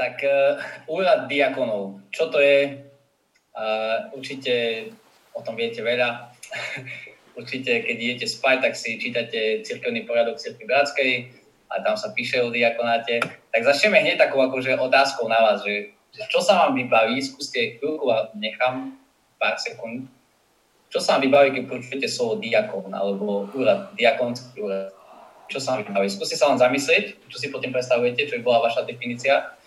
Tak uh, úrad diakonov, čo to je? Uh, určite o tom viete veľa. určite, keď idete spať, tak si čítate cirkevný poriadok cirkvi Bratskej a tam sa píše o diakonáte. Tak začneme hneď takou akože otázkou na vás, že, že čo sa vám vybaví, skúste chvíľku a nechám pár sekúnd. Čo sa vám vybaví, keď počujete slovo diakon alebo úrad, diakonský úrad? Čo sa vám vybaví? Skúste sa vám zamyslieť, čo si potom predstavujete, čo by bola vaša definícia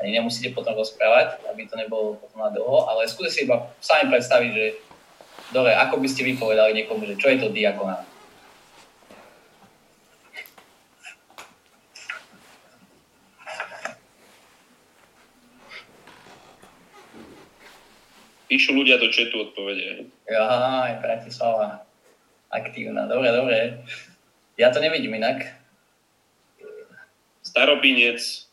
ani nemusíte potom rozprávať, aby to nebolo potom na dlho, ale skúste si iba sami predstaviť, že dobre, ako by ste vypovedali niekomu, že čo je to diakonát. Píšu ľudia do četu odpovede. Jaj, Bratislava. Aktívna, dobre, dobre. Ja to nevidím inak. Starobinec,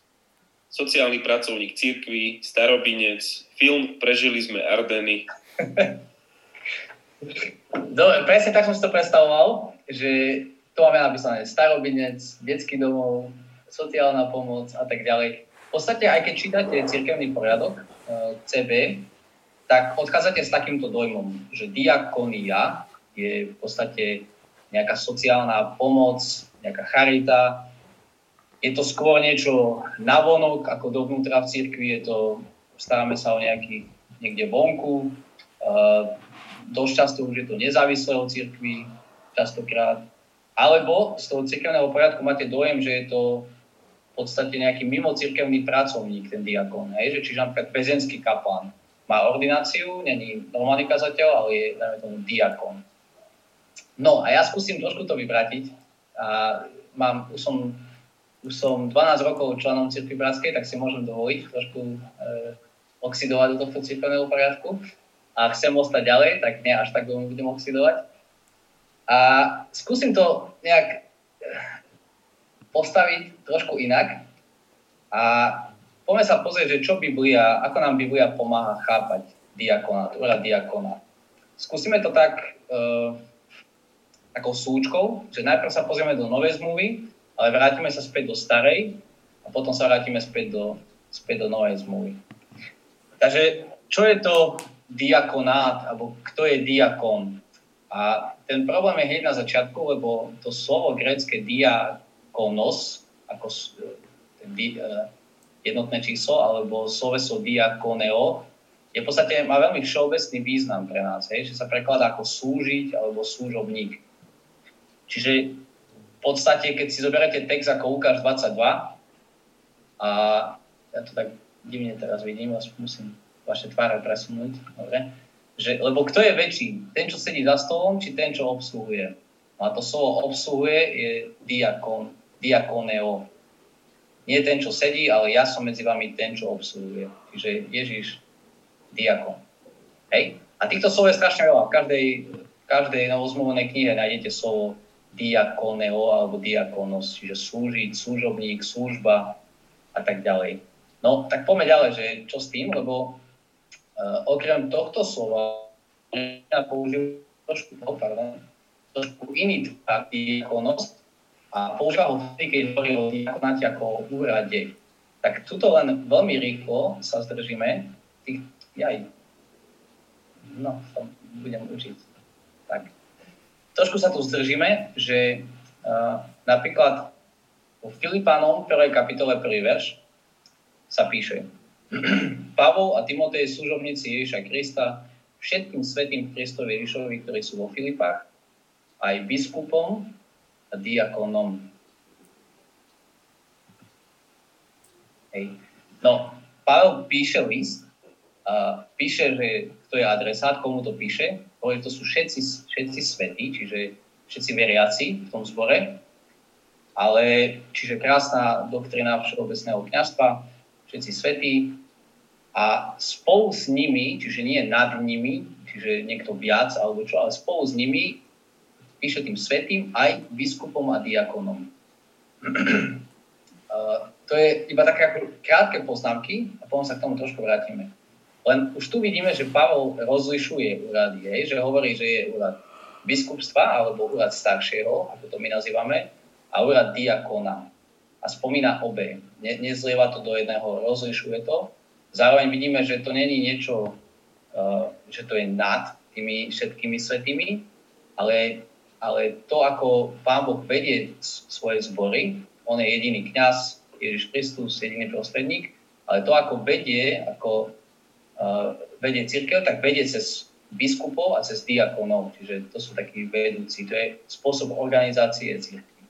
sociálny pracovník církvy, starobinec, film Prežili sme Ardeny. Dobre, presne tak som si to predstavoval, že to máme napísané starobinec, detský domov, sociálna pomoc a tak ďalej. V podstate, aj keď čítate církevný poriadok, eh, CB, tak odchádzate s takýmto dojmom, že diakonia je v podstate nejaká sociálna pomoc, nejaká charita, je to skôr niečo navonok, ako dovnútra v cirkvi, je to, staráme sa o nejaký niekde vonku, uh, dosť často už je to nezávislé od cirkvi, častokrát. Alebo z toho cirkevného poriadku máte dojem, že je to v podstate nejaký mimo cirkevný pracovník, ten diakon. Hej? Že, čiže napríklad pezenský kaplan má ordináciu, není normálny kazateľ, ale je, dajme tomu, diakon. No a ja skúsim trošku to vyvratiť. A mám, už som už som 12 rokov členom Cirkvi Bratskej, tak si môžem dovoliť trošku e, oxidovať do tohto cirkevného poriadku. A chcem ostať ďalej, tak nie až tak veľmi budem oxidovať. A skúsim to nejak eh, postaviť trošku inak. A poďme sa pozrieť, že čo Biblia, ako nám Biblia pomáha chápať diakona, úrad diakona. Skúsime to tak e, takou súčkou, že najprv sa pozrieme do Novej zmluvy, ale vrátime sa späť do starej a potom sa vrátime späť do, späť do novej zmluvy. Takže čo je to diakonát, alebo kto je diakon? A ten problém je hneď na začiatku, lebo to slovo grécke diakonos, ako ten e, jednotné číslo, alebo sloveso diakoneo, je v podstate, má veľmi všeobecný význam pre nás, hej, že sa prekladá ako slúžiť alebo slúžobník. Čiže podstate, keď si zoberete text ako Lukáš 22, a ja to tak divne teraz vidím, musím vaše tváre presunúť, dobre? Že, lebo kto je väčší? Ten, čo sedí za stolom, či ten, čo obsluhuje? A to slovo obsluhuje je diakon, diakoneo. Nie ten, čo sedí, ale ja som medzi vami ten, čo obsluhuje. Čiže Ježiš, diakon. Hej? A týchto slov je strašne veľa. V každej, v každej novozmluvenej knihe nájdete slovo diakoneo alebo diakonos, čiže slúžiť, služobník, služba a tak ďalej. No, tak poďme ďalej, že čo s tým, lebo uh, okrem tohto slova ja použil trošku, oh, pardon, trošku iný diakonos a používa ho vtedy, keď hovorí o diakonáte ako o úrade. Tak tuto len veľmi rýchlo sa zdržíme. Tých, jaj, no, to budem učiť. Trošku sa tu zdržíme, že uh, napríklad v Filipánom 1. kapitole 1. verš sa píše Pavol a Timotej služobníci Ježiša Krista všetkým svetým Kristovi Ježišovi, ktorí sú vo Filipách, aj biskupom a diakonom. Hej. No, Pavel píše list a píše, že kto je adresát, komu to píše hovorí, to sú všetci, všetci svetí, čiže všetci veriaci v tom zbore, ale čiže krásna doktrina všeobecného kniazstva, všetci svetí a spolu s nimi, čiže nie nad nimi, čiže niekto viac alebo čo, ale spolu s nimi píše tým svetým aj biskupom a diakonom. to je iba také krátke poznámky a potom sa k tomu trošku vrátime. Len už tu vidíme, že Pavol rozlišuje úrady, hej, že hovorí, že je úrad biskupstva alebo úrad staršieho, ako to my nazývame, a úrad diakona. a spomína obe. Ne, nezlieva to do jedného, rozlišuje to. Zároveň vidíme, že to není niečo, uh, že to je nad tými všetkými svetými, ale, ale to, ako Pán Boh vedie svoje zbory, on je jediný kňaz, Ježiš Kristus, jediný prostredník, ale to, ako vedie, ako vedie církev, tak vedie cez biskupov a cez diakonov, čiže to sú takí vedúci, to je spôsob organizácie církvy.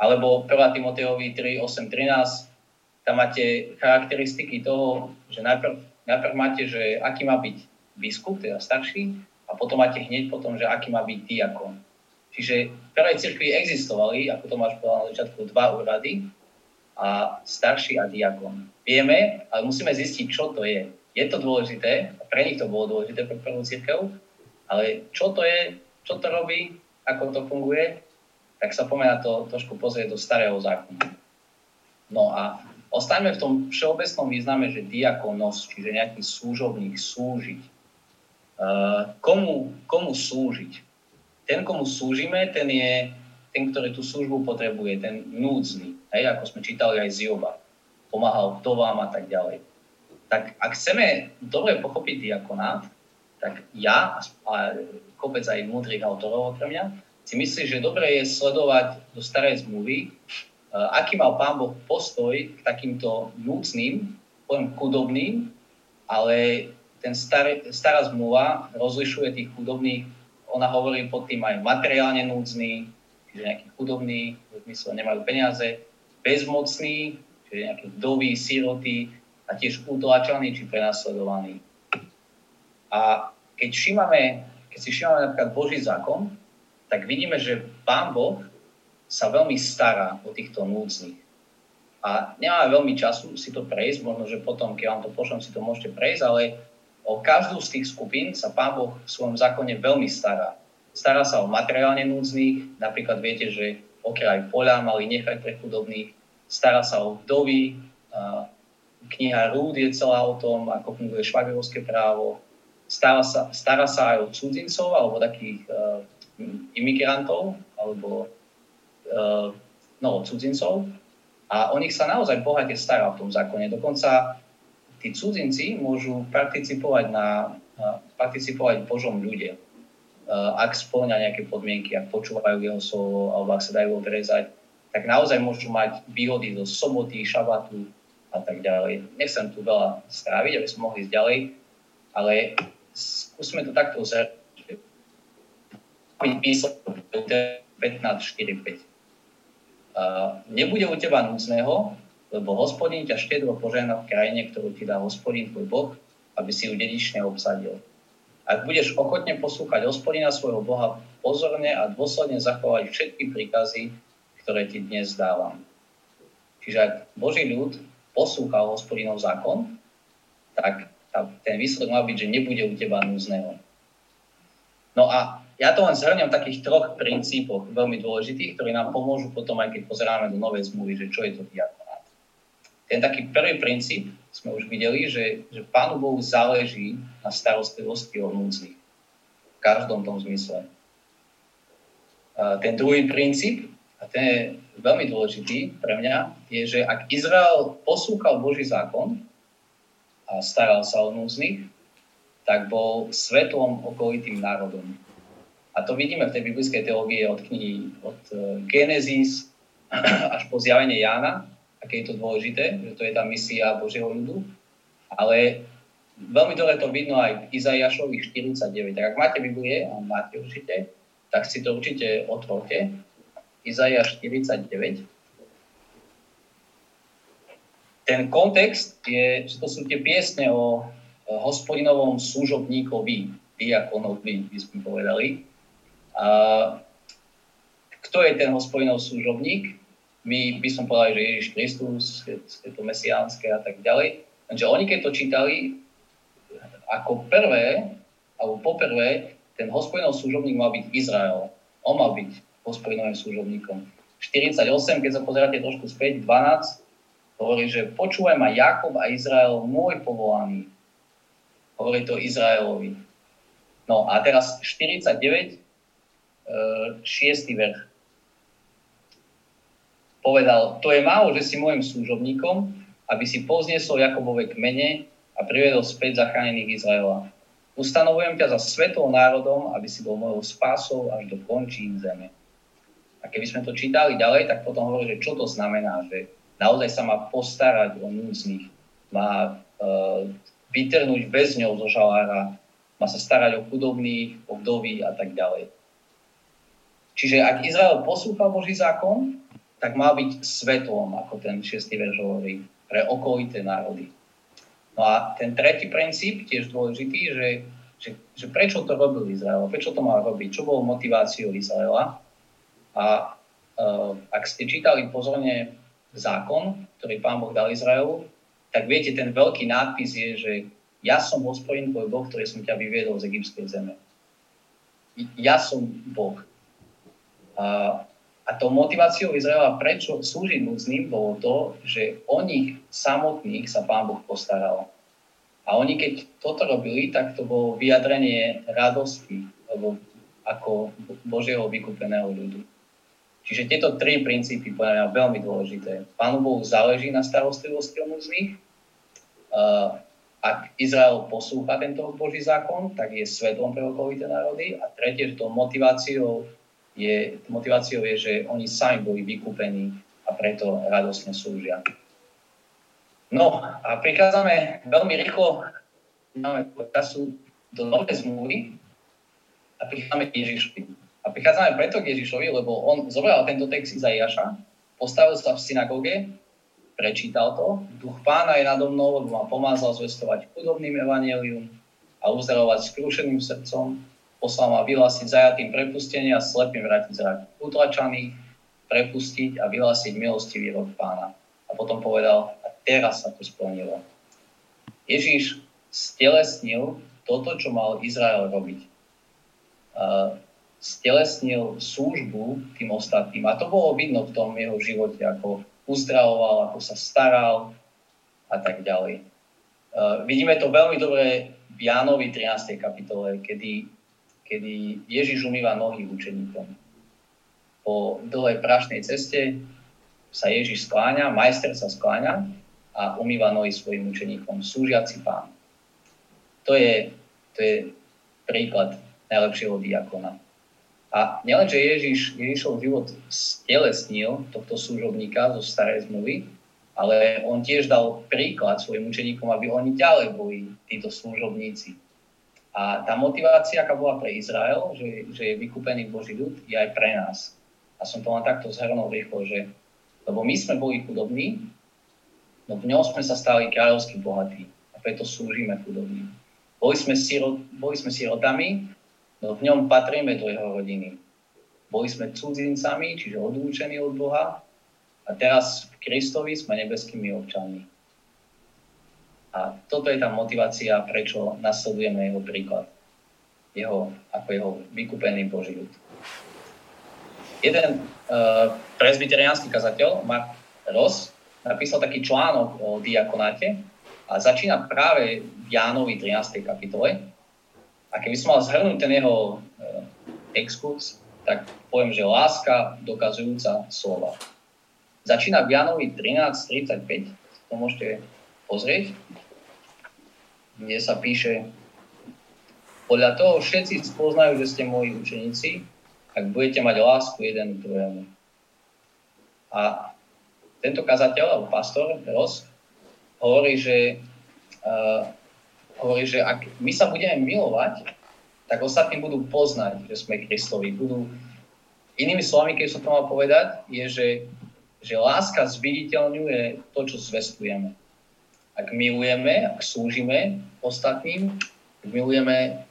Alebo 1. Timoteovi 3, 8, 13, tam máte charakteristiky toho, že najprv, najprv máte, že aký má byť biskup, teda starší, a potom máte hneď potom, že aký má byť diakon. Čiže v prvej cirkvi existovali, ako to máš povedal na začiatku, dva úrady, a starší a diakon. Vieme, ale musíme zistiť, čo to je. Je to dôležité, a pre nich to bolo dôležité pre prvú církev, ale čo to je, čo to robí, ako to funguje, tak sa poďme to trošku pozrieť do starého zákona. No a ostaňme v tom všeobecnom význame, že diakonos, čiže nejaký súžobník, slúžiť. Uh, komu, komu slúžiť? Ten, komu slúžime, ten je ten, ktorý tú službu potrebuje, ten núdzny. Hej, ako sme čítali aj z Joba. Pomáhal vdovám a tak ďalej. Tak ak chceme dobre pochopiť diakonát, tak ja a kopec aj múdrych autorov okrem mňa, si myslíš, že dobre je sledovať do starej zmluvy, uh, aký mal pán Boh postoj k takýmto núcným, poviem chudobným, ale ten starý, stará zmluva rozlišuje tých chudobných, ona hovorí pod tým aj materiálne núdzny, čiže nejaký chudobný, v zmysle nemajú peniaze, bezmocný, čiže nejaký vdový, síroty a tiež utlačaný či prenasledovaný. A keď, všímame, keď si všímame napríklad Boží zákon, tak vidíme, že Pán Boh sa veľmi stará o týchto núdznych. A nemáme veľmi času si to prejsť, možno, že potom, keď vám to pošlem, si to môžete prejsť, ale o každú z tých skupín sa Pán Boh v svojom zákone veľmi stará. Stará sa o materiálne núdznych, napríklad viete, že okraj poľa mali nechať pre chudobných, stará sa o vdovy, kniha Rúd je celá o tom, ako funguje švagrovské právo, stará sa, stará sa aj o cudzincov alebo takých uh, imigrantov alebo uh, no, cudzincov. A o nich sa naozaj bohate stará v tom zákone. Dokonca tí cudzinci môžu participovať, na, uh, participovať v Božom ľude, ak spĺňa nejaké podmienky, ak počúvajú jeho slovo alebo ak sa dajú odrezať, tak naozaj môžu mať výhody zo soboty, šabatu a tak ďalej. Nechcem tu veľa stráviť, aby sme mohli ísť ďalej, ale skúsme to takto byť výsledok 15, 4, 5. Uh, nebude u teba núcného, lebo hospodín ťa štedro požehná v krajine, ktorú ti dá hospodín tvoj Boh, aby si ju dedične obsadil. Ak budeš ochotne poslúchať hospodina svojho Boha pozorne a dôsledne zachovať všetky príkazy, ktoré ti dnes dávam. Čiže ak Boží ľud poslúchal hospodinov zákon, tak ten výsledok má byť, že nebude u teba núzneho. No a ja to len zhrňam v takých troch princípoch veľmi dôležitých, ktorí nám pomôžu potom, aj keď pozeráme do novej zmluvy, že čo je to diakonát. Ten taký prvý princíp sme už videli, že, že Pánu Bohu záleží na starostlivosti o núdznych. V každom tom zmysle. Ten druhý princíp, a ten je veľmi dôležitý pre mňa, je, že ak Izrael poslúchal Boží zákon a staral sa o núdznych, tak bol svetlom okolitým národom. A to vidíme v tej biblickej teológii od knihy od e, Genesis až po zjavenie Jána, aké je to dôležité, že to je tá misia Božieho ľudu. Ale veľmi dobre to vidno aj v Izaiášovi 49. Tak ak máte Biblie, a máte určite, tak si to určite otvorte. Izaiáš 49. Ten kontext je, že to sú tie piesne o hospodinovom služobníkovi, diakonovi, by sme povedali. A kto je ten hospodinov služobník? My by som povedali, že Ježiš Kristus, je to mesiánske a tak ďalej. Takže oni, keď to čítali, ako prvé, alebo poprvé, ten hospodinov služobník mal byť Izrael. On mal byť hospodinovým služobníkom. 48, keď sa pozeráte trošku späť, 12, hovorí, že počúvaj ma Jakob a Izrael, môj povolaný. Hovorí to Izraelovi. No a teraz 49, 6. E, verš. povedal, to je málo, že si môjim služobníkom, aby si pozniesol Jakobove kmene a privedol späť zachránených Izraela. Ustanovujem ťa za svetou národom, aby si bol mojou spásou až do končín zeme. A keby sme to čítali ďalej, tak potom hovorí, že čo to znamená, že naozaj sa má postarať o núdznych, má uh, vytrhnúť väzňov zo žalára, má sa starať o chudobných, o vdovy a tak ďalej. Čiže ak Izrael poslúcha Boží zákon, tak má byť svetlom, ako ten 6. verš hovorí, pre okolité národy. No a ten tretí princíp, tiež dôležitý, že, že, že prečo to robil Izrael, prečo to mal robiť, čo bolo motiváciou Izraela. A uh, ak ste čítali pozorne zákon, ktorý pán Boh dal Izraelu, tak viete, ten veľký nápis je, že ja som hospodin tvoj Boh, ktorý som ťa vyviedol z egyptskej zeme. Ja som Boh. A, a tou motiváciou Izraela, prečo slúžiť núdznym, bolo to, že o nich samotných sa Pán Boh postaral. A oni, keď toto robili, tak to bolo vyjadrenie radosti, lebo ako Božieho vykúpeného ľudu. Čiže tieto tri princípy podľa mňa veľmi dôležité. Pánu Bohu záleží na starostlivosti o núdznych, ak Izrael poslúcha tento Boží zákon, tak je svetlom pre okolité národy. A tretie, že to motiváciou je, motiváciou je, že oni sami boli vykúpení a preto radosne slúžia. No a prichádzame veľmi rýchlo, máme času do novej zmluvy a prichádzame k Ježišovi. A prichádzame preto k Ježišovi, lebo on zobral tento text Izaiáša, postavil sa v synagóge prečítal to. Duch pána je nado mnou, lebo ma pomázal zvestovať chudobným evanelium a uzdravovať skrušeným srdcom. Poslal ma vyhlásiť zajatým prepustenie a slepým vrátiť zrak utlačaných, prepustiť a vyhlásiť milostivý rok pána. A potom povedal, a teraz sa to splnilo. Ježíš stelesnil toto, čo mal Izrael robiť. Uh, stelesnil službu tým ostatným. A to bolo vidno v tom jeho živote, ako uzdravoval, ako sa staral a tak ďalej. Uh, vidíme to veľmi dobre v Jánovi 13. kapitole, kedy, kedy Ježiš umýva nohy učeníkom. Po dlhej prašnej ceste sa Ježiš skláňa, majster sa skláňa a umýva nohy svojim učeníkom, súžiaci pán. To je, to je príklad najlepšieho diakona. A nielen, že Ježiš, Ježišov život stelesnil tohto služobníka zo starej zmluvy, ale on tiež dal príklad svojim učeníkom, aby oni ďalej boli títo služobníci. A tá motivácia, aká bola pre Izrael, že, že je vykúpený Boží ľud, je aj pre nás. A som to len takto zhrnul rýchlo, že lebo my sme boli chudobní, no v ňom sme sa stali kráľovsky bohatí a preto slúžime chudobným. Boli sme, sirot, boli sme sirotami, no v ňom patríme do jeho rodiny. Boli sme cudzincami, čiže odlúčení od Boha a teraz v Kristovi sme nebeskými občanmi. A toto je tá motivácia, prečo nasledujeme jeho príklad. Jeho, ako jeho vykúpený Boží ľud. Jeden uh, presbyteriánsky kazateľ, Mark Ross, napísal taký článok o diakonáte a začína práve v Jánovi 13. kapitole a keby som mal zhrnúť ten jeho uh, exkurs, tak poviem, že láska dokazujúca slova. Začína v Janovi 13.35, to môžete pozrieť, kde sa píše podľa toho všetci spoznajú, že ste moji učeníci, ak budete mať lásku jeden k druhému. A tento kazateľ, alebo pastor Ross, hovorí, že uh, hovorí, že ak my sa budeme milovať, tak ostatní budú poznať, že sme Kristovi. Budú... Inými slovami, keď som to mal povedať, je, že, že láska zviditeľňuje to, čo zvestujeme. Ak milujeme, ak slúžime ostatným, ak milujeme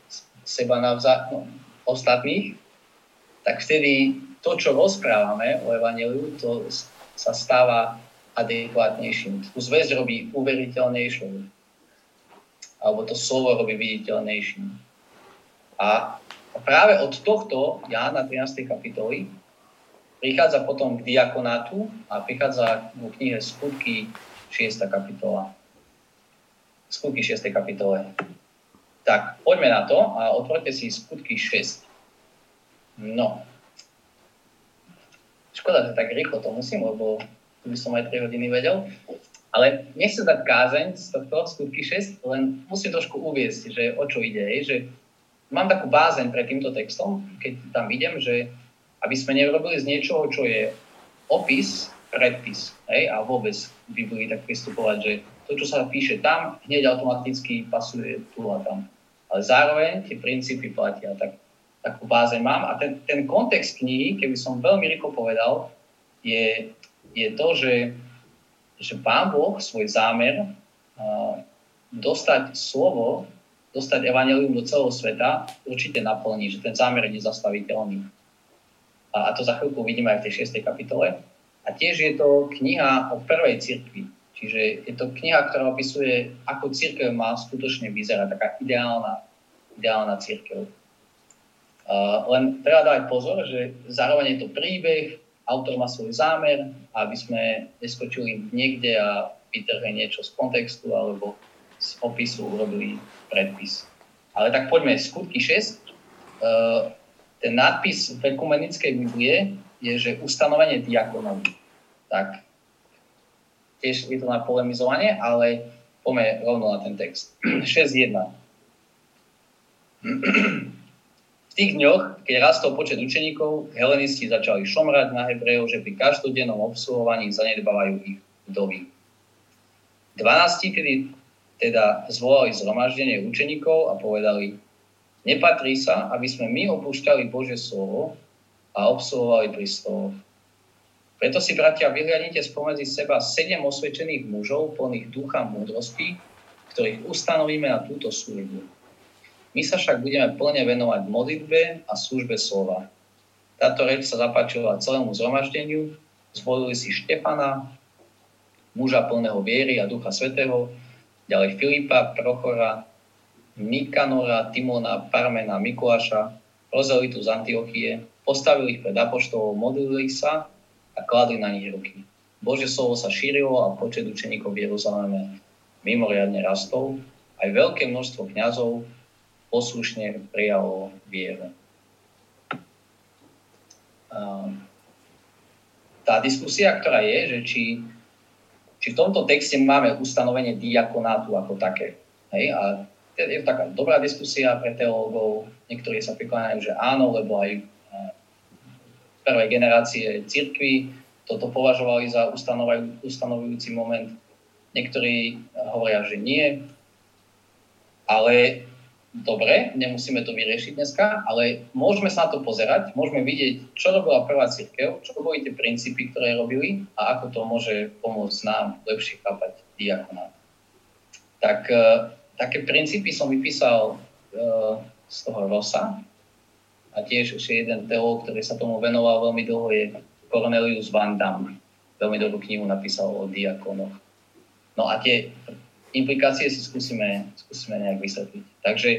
seba navzájom, no, ostatných, tak vtedy to, čo rozprávame o Evangeliu, to sa stáva adekvátnejším. Tu zväzť robí uveriteľnejšou alebo to slovo robí viditeľnejším. A práve od tohto Jána 13. kapitoly prichádza potom k diakonátu a prichádza k knihe Skutky 6. kapitola. Skutky 6. kapitole. Tak, poďme na to a otvorte si Skutky 6. No. škoda, že tak rýchlo to musím, lebo by som aj 3 hodiny vedel. Ale nechcem dať kázeň z tohto skutky 6, len musím trošku uviesť, že o čo ide. Že mám takú bázeň pre týmto textom, keď tam idem, že aby sme nerobili z niečoho, čo je opis, predpis. Hej? A vôbec v Biblii tak pristupovať, že to, čo sa píše tam, hneď automaticky pasuje tu a tam. Ale zároveň tie princípy platia. Tak, takú bázeň mám. A ten, ten kontext knihy, keby som veľmi rýchlo povedal, je, je to, že že Pán Boh svoj zámer dostať slovo, dostať evanelium do celého sveta určite naplní, že ten zámer je nezastaviteľný. A to za chvíľku vidíme aj v tej 6. kapitole. A tiež je to kniha o prvej cirkvi. Čiže je to kniha, ktorá opisuje, ako církev má skutočne vyzerať, taká ideálna, ideálna církev. Uh, len treba dávať pozor, že zároveň je to príbeh, autor má svoj zámer, aby sme neskočili niekde a vytrhli niečo z kontextu alebo z opisu urobili predpis. Ale tak poďme, skutky 6. Uh, e, ten nadpis v ekumenickej Biblie je, že ustanovenie diakonov. Tak, tiež je to na polemizovanie, ale poďme rovno na ten text. 6.1. Tých dňoch, keď rastol počet učeníkov, helenisti začali šomrať na Hebrejov, že pri každodennom obsluhovaní zanedbávajú ich vdovy. 12 tedy teda zvolali zhromaždenie učeníkov a povedali, nepatrí sa, aby sme my opúšťali Bože slovo a obsluhovali pri slovo. Preto si, bratia, vyhľadnite spomedzi seba sedem osvedčených mužov plných ducha múdrosti, ktorých ustanovíme na túto službu my sa však budeme plne venovať modlitbe a službe slova. Táto reč sa zapáčila celému zhromaždeniu, zvolili si Štefana, muža plného viery a ducha svetého, ďalej Filipa, Prochora, Nikanora, Timona, Parmena, Mikuláša, Rozelitu z Antiochie, postavili ich pred apoštolov, modlili sa a kladli na nich ruky. Bože slovo sa šírilo a počet učeníkov v Jeruzaleme mimoriadne rastol. Aj veľké množstvo kňazov poslušne prijalo vieru. Tá diskusia, ktorá je, že či, či v tomto texte máme ustanovenie diakonátu ako také. Hej? A je to taká dobrá diskusia pre teológov. Niektorí sa prikláňajú, že áno, lebo aj prvej generácie cirkvy toto považovali za ustanovujúci moment. Niektorí hovoria, že nie. Ale dobre, nemusíme to vyriešiť dneska, ale môžeme sa na to pozerať, môžeme vidieť, čo robila prvá církev, čo boli tie princípy, ktoré robili a ako to môže pomôcť nám lepšie chápať diakona. Tak e, také princípy som vypísal e, z toho Rosa a tiež je jeden teológ, ktorý sa tomu venoval veľmi dlho, je Cornelius Van Damme. Veľmi dobrú knihu napísal o diakonoch. No a tie implikácie si skúsime, skúsime nejak vysvetliť. Takže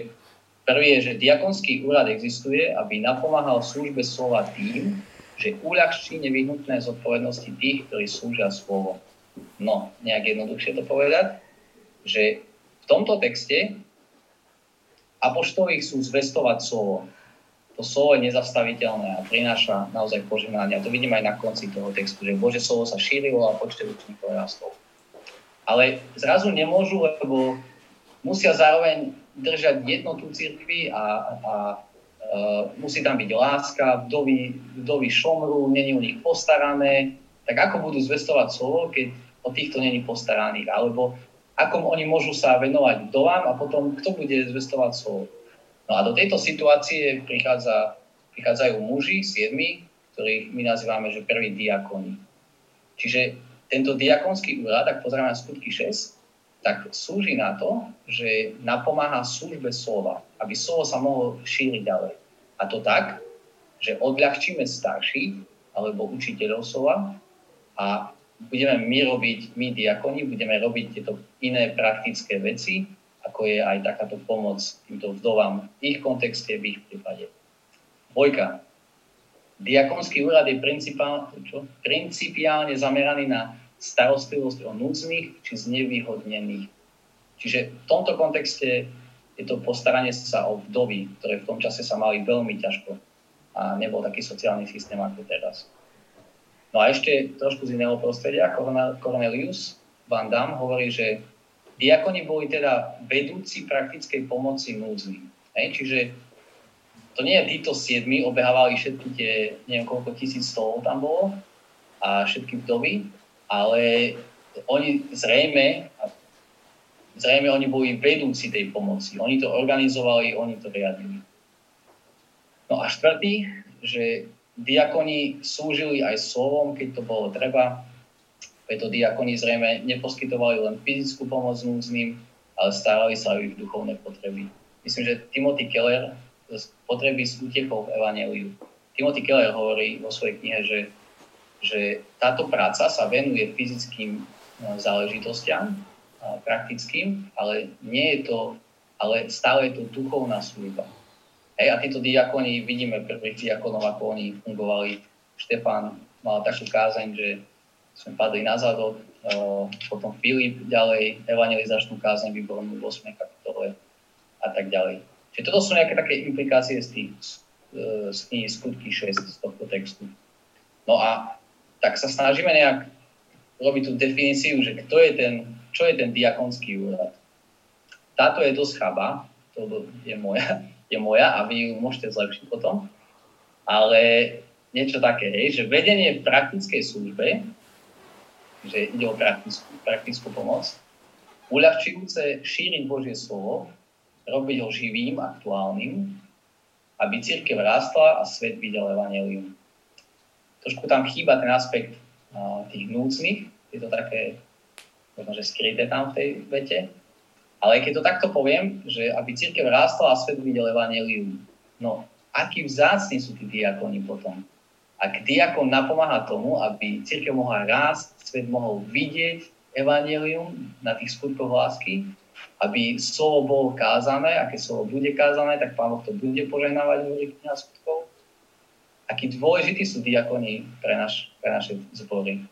prvý je, že diakonský úrad existuje, aby napomáhal službe slova tým, že uľahčí nevyhnutné zodpovednosti tých, ktorí slúžia slovo. No, nejak jednoduchšie to povedať, že v tomto texte apoštoli chcú zvestovať slovo. To slovo je nezastaviteľné a prináša naozaj požehnanie. A to vidím aj na konci toho textu, že Bože slovo sa šírilo a počte učníkov rastol ale zrazu nemôžu, lebo musia zároveň držať jednotu církvy a, a uh, musí tam byť láska, vdovy, vdovy šomru, není o nich postarané, tak ako budú zvestovať slovo, keď o týchto není postaraných, alebo ako oni môžu sa venovať vdovám a potom kto bude zvestovať slovo. No a do tejto situácie prichádza, prichádzajú muži, siedmi, ktorých my nazývame, že prví diakoni. Čiže tento diakonský úrad, ak pozrieme na skutky 6, tak slúži na to, že napomáha službe slova, aby slovo sa mohlo šíriť ďalej. A to tak, že odľahčíme starších alebo učiteľov slova a budeme my robiť, my diakoni, budeme robiť tieto iné praktické veci, ako je aj takáto pomoc týmto vdovám v ich kontexte, v ich prípade. Dvojka. Diakonský úrad je principiálne zameraný na starostlivosť o núdznych či znevýhodnených. Čiže v tomto kontexte je to postaranie sa o vdovy, ktoré v tom čase sa mali veľmi ťažko a nebol taký sociálny systém ako teraz. No a ešte trošku z iného prostredia, Cornelius Van Damme hovorí, že diakoni boli teda vedúci praktickej pomoci núdznym. Čiže to nie je títo siedmi, obehávali všetky tie, neviem koľko tisíc stolov tam bolo a všetky vdovy, ale oni zrejme, zrejme oni boli vedúci tej pomoci. Oni to organizovali, oni to riadili. No a štvrtý, že diakoni slúžili aj slovom, keď to bolo treba. Preto diakoni zrejme neposkytovali len fyzickú pomoc núzným, ale starali sa aj ich duchovné potreby. Myslím, že Timothy Keller z potreby s útechou v Evangeliu. Timothy Keller hovorí vo svojej knihe, že, že táto práca sa venuje fyzickým e, záležitostiam, praktickým, ale nie je to, ale stále je to duchovná služba. Hej, a títo diakoni, vidíme prvých diakonov, ako oni fungovali. Štefán mal takú kázeň, že sme padli na zadok, potom Filip ďalej, evangelizačnú kázeň výbornú v 8. kapitole a tak ďalej. Čiže toto sú nejaké také implikácie z tých e, z knihy Skutky 6 z tohto textu. No a tak sa snažíme nejak robiť tú definíciu, že kto je ten, čo je ten diakonský úrad. Táto je dosť chaba, to je moja, je moja a vy ju môžete zlepšiť potom. Ale niečo také, hej, že vedenie v praktickej službe, že ide o praktickú, praktickú pomoc, uľahčujúce šíriť Božie slovo, robiť ho živým, aktuálnym, aby církev rástla a svet videl evanelium. Trošku tam chýba ten aspekt uh, tých núcnych, je to také možno, že skryté tam v tej vete, ale keď to takto poviem, že aby církev rástla a svet videl evanelium, no aký vzácni sú tí diakoni potom. Ak diakon napomáha tomu, aby církev mohla rásť, svet mohol vidieť evanelium na tých skutkoch lásky, aby slovo bolo kázané, a keď slovo bude kázané, tak Pán Boh to bude požehnávať v kniha skutkov. Akí dôležití sú diakoni pre, naš, pre naše zbory.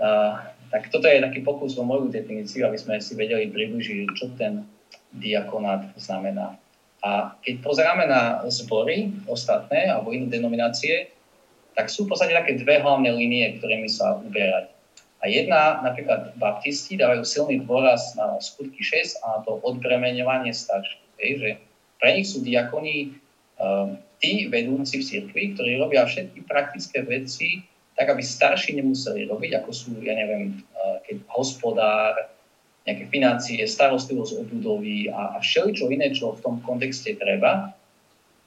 Uh, tak toto je taký pokus o moju definíciu, aby sme si vedeli približiť, čo ten diakonát znamená. A keď pozeráme na zbory ostatné alebo iné denominácie, tak sú v podstate také dve hlavné línie, ktorými sa uberať. A jedna, napríklad baptisti, dávajú silný dôraz na skutky 6 a na to odbremeňovanie starších. Že pre nich sú diakoni um, tí vedúci v cirkvi, ktorí robia všetky praktické veci, tak aby starší nemuseli robiť, ako sú, ja neviem, keď hospodár, nejaké financie, starostlivosť o budovy a, a všeličo iné, čo v tom kontexte treba.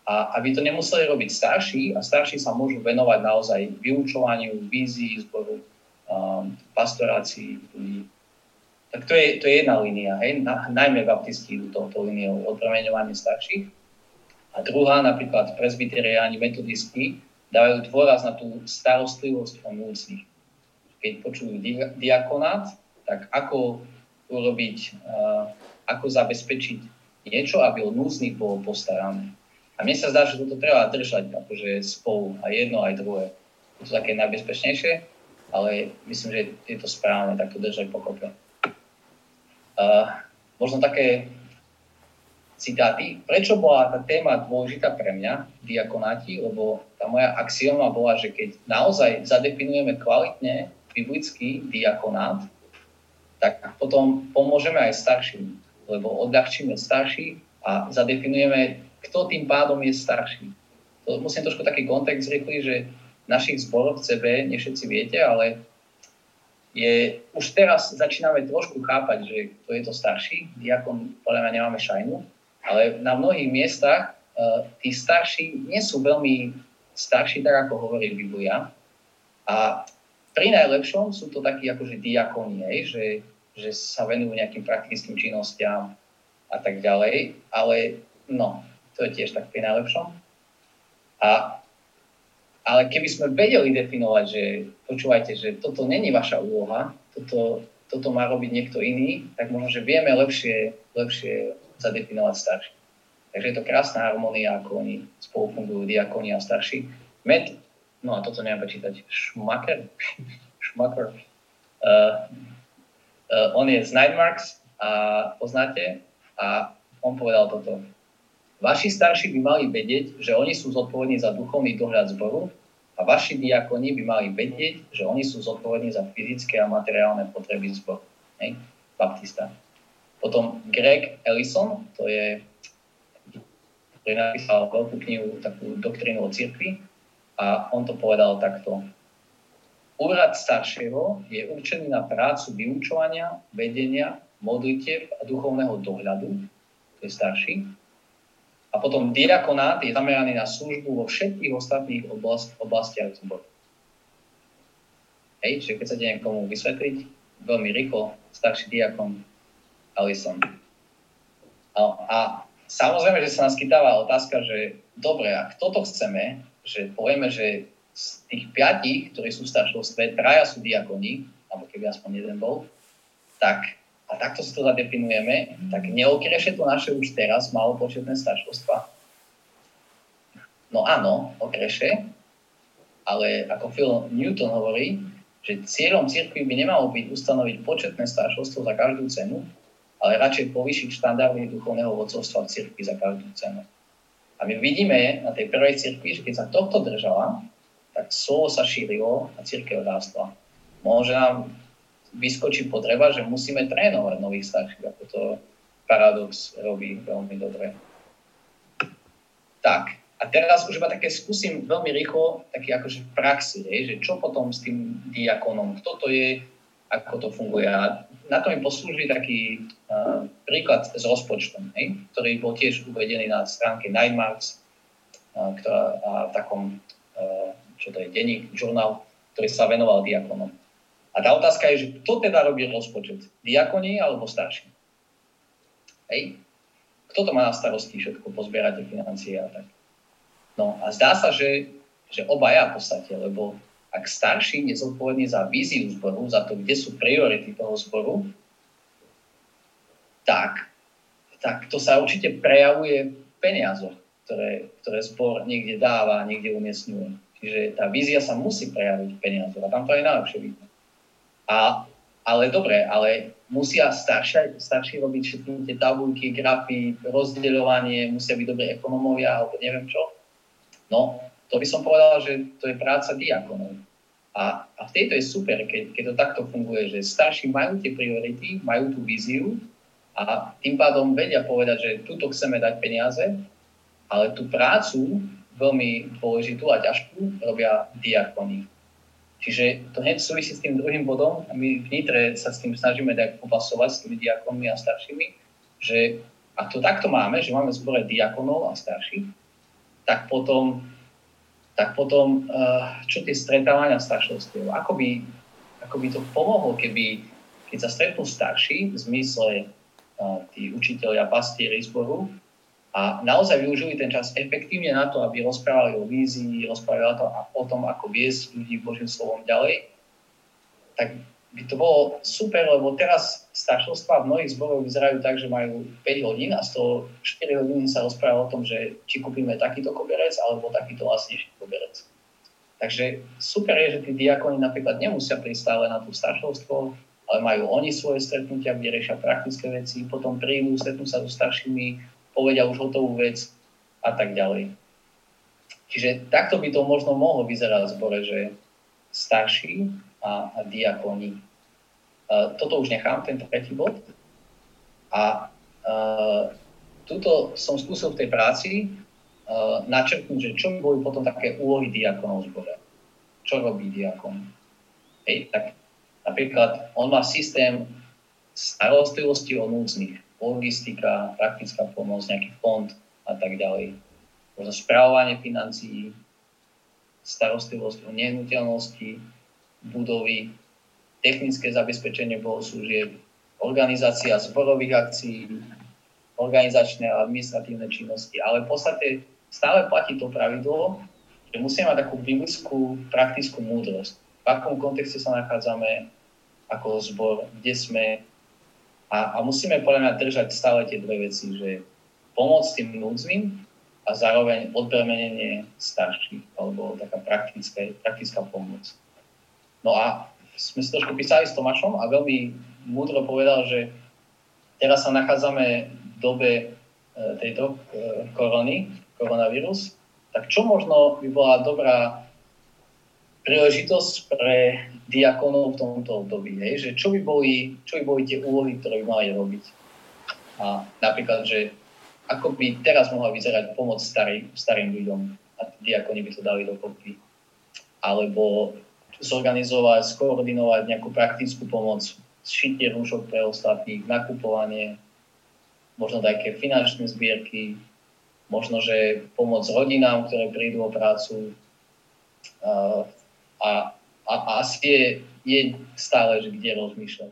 A aby to nemuseli robiť starší a starší sa môžu venovať naozaj vyučovaniu, vízii zboru, um, pastorácii Tak to je, to je jedna línia, hej? Na, najmä baptisti idú touto líniou odprameňovanie starších. A druhá, napríklad presbyteriáni, metodisti, dávajú dôraz na tú starostlivosť o núdznych. Keď počujú diakonát, tak ako urobiť, ako zabezpečiť niečo, aby o núdznych bolo postarané. A mne sa zdá, že toto treba držať akože spolu, aj jedno, aj druhé. To také najbezpečnejšie, ale myslím, že je to správne takto držať pokope. Uh, možno také citáty. Prečo bola tá téma dôležitá pre mňa, diakonáti? Lebo tá moja axioma bola, že keď naozaj zadefinujeme kvalitne biblický diakonát, tak potom pomôžeme aj starším, lebo odľahčíme starší a zadefinujeme, kto tým pádom je starší. To musím trošku taký kontext rýchly, že v našich zboroch CB, nie všetci viete, ale je, už teraz začíname trošku chápať, že to je to starší. Diakon, podľa mňa nemáme šajnu, ale na mnohých miestach uh, tí starší nie sú veľmi starší, tak ako hovorí Biblia. A pri najlepšom sú to takí akože diakoni, že, že sa venujú nejakým praktickým činnostiam a tak ďalej. Ale no, to je tiež tak pri najlepšom. A, ale keby sme vedeli definovať, že počúvajte, že toto není vaša úloha, toto, toto má robiť niekto iný, tak možno, že vieme lepšie, lepšie zadefinovať starší. Takže je to krásna harmonia, ako oni spolu fungujú, diakoni a starší. Med, no a toto neviem prečítať, Schumacher, Schumacher, uh, uh, on je z Nightmarks a poznáte a on povedal toto. Vaši starší by mali vedieť, že oni sú zodpovední za duchovný dohľad zboru, A vaši diakoni by mali vedieť, že oni sú zodpovední za fyzické a materiálne potreby zboru. Hej? Baptista. Potom Greg Ellison, to je, ktorý napísal veľkú knihu, takú doktrínu o cirkvi, a on to povedal takto. Úrad staršieho je určený na prácu vyučovania, vedenia, modlitev a duchovného dohľadu, to je starší. A potom diakonát je zameraný na službu vo všetkých ostatných oblast, oblastiach zboru. Hej, čiže keď sa ide niekomu vysvetliť, veľmi rýchlo, starší diakon Alison. A, a samozrejme, že sa nás chytáva otázka, že dobre, ak toto chceme, že povieme, že z tých piatich, ktorí sú v staršovstve, traja sú diakoni, alebo keby aspoň jeden bol, tak a takto si to zadefinujeme, tak neokreše to naše už teraz malopočetné staršovstva? No áno, okreše, ale ako Phil Newton hovorí, že cieľom cirkvi by nemalo byť ustanoviť početné staršovstvo za každú cenu, ale radšej povýšiť štandardy duchovného vodcovstva v cirkvi za každú cenu. A my vidíme na tej prvej cirkvi, že keď sa tohto držala, tak slovo sa šírilo a církev rástla. Môže nám vyskočí potreba, že musíme trénovať nových starších, ako to Paradox robí veľmi dobre. Tak, a teraz už iba také skúsim veľmi rýchlo, taký akože v praxi, že čo potom s tým diakonom, kto to je, ako to funguje. A na to mi poslúži taký uh, príklad s rozpočtom, hej, ktorý bol tiež uvedený na stránke Ninemarks, uh, ktorá, a v takom, uh, čo to je, denník, žurnál, ktorý sa venoval diakonom. A tá otázka je, že kto teda robí rozpočet? Diakoni alebo starší? Hej? Kto to má na starosti všetko, pozbierať tie financie a tak? No a zdá sa, že, že obaja v podstate, lebo ak starší je zodpovedný za víziu zboru, za to, kde sú priority toho zboru, tak, tak to sa určite prejavuje v peniazoch, ktoré, ktoré zbor niekde dáva, niekde umiestňuje. Čiže tá vízia sa musí prejaviť v peniazoch a tam to je najlepšie vidno. A, ale dobre, ale musia staršie, starší robiť všetky tie tabulky, grafy, rozdeľovanie, musia byť dobré ekonomovia alebo neviem čo. No, to by som povedal, že to je práca diakonov. A, a v tejto je super, keď, keď to takto funguje, že starší majú tie priority, majú tú víziu a tým pádom vedia povedať, že tuto chceme dať peniaze, ale tú prácu veľmi dôležitú a ťažkú robia diakony. Čiže to hneď súvisí s tým druhým bodom a my v Nitre sa s tým snažíme tak popasovať s tými diakonmi a staršími, že ak to takto máme, že máme zbore diakonov a starších, tak potom, tak potom uh, čo tie stretávania staršovstiev, ako by, ako by to pomohlo, keby, keď sa stretnú starší, v zmysle uh, tí učiteľia, pastieri zboru, a naozaj využili ten čas efektívne na to, aby rozprávali o vízii, rozprávali to o tom, ako viesť ľudí Božím slovom ďalej, tak by to bolo super, lebo teraz staršovstva v mnohých zboroch vyzerajú tak, že majú 5 hodín a z toho 4 hodiny sa rozpráva o tom, že či kúpime takýto koberec alebo takýto vlastnejší koberec. Takže super je, že tí diakoni napríklad nemusia prísť stále na tú staršovstvo, ale majú oni svoje stretnutia, kde riešia praktické veci, potom prídu, stretnú sa so staršími, povedia už hotovú vec a tak ďalej. Čiže takto by to možno mohlo vyzerať v zbore, že starší a, a diakoni. Toto už nechám, ten tretí bod. A tuto som skúsil v tej práci načrtnúť, že čo boli potom také úlohy diakonov v zbore. Čo robí diakon? Hej, tak napríklad on má systém starostlivosti o núdznych logistika, praktická pomoc, nejaký fond a tak ďalej. Možno financií, starostlivosť o nehnuteľnosti, budovy, technické zabezpečenie bohoslúžieb, organizácia zborových akcií, organizačné a administratívne činnosti. Ale v podstate stále platí to pravidlo, že musíme mať takú biblickú praktickú múdrosť. V akom kontexte sa nachádzame ako zbor, kde sme, a, a musíme podľa mňa držať stále tie dve veci, že pomoc tým núdznym a zároveň odbremenenie starších, alebo taká praktická, praktická pomoc. No a sme si trošku písali s Tomášom a veľmi múdro povedal, že teraz sa nachádzame v dobe e, tejto e, korony, koronavírus, tak čo možno by bola dobrá príležitosť pre diakonov v tomto období, hej, že čo by, boli, čo by boli tie úlohy, ktoré by mali robiť. A napríklad, že ako by teraz mohla vyzerať pomoc starý, starým ľuďom a diakoni by to dali dokopy. Alebo zorganizovať, skoordinovať nejakú praktickú pomoc, šitie rúšok pre ostatných, nakupovanie, možno také finančné zbierky, možno, že pomoc rodinám, ktoré prídu o prácu. A, a, a asi je, je stále, že kde rozmýšľať.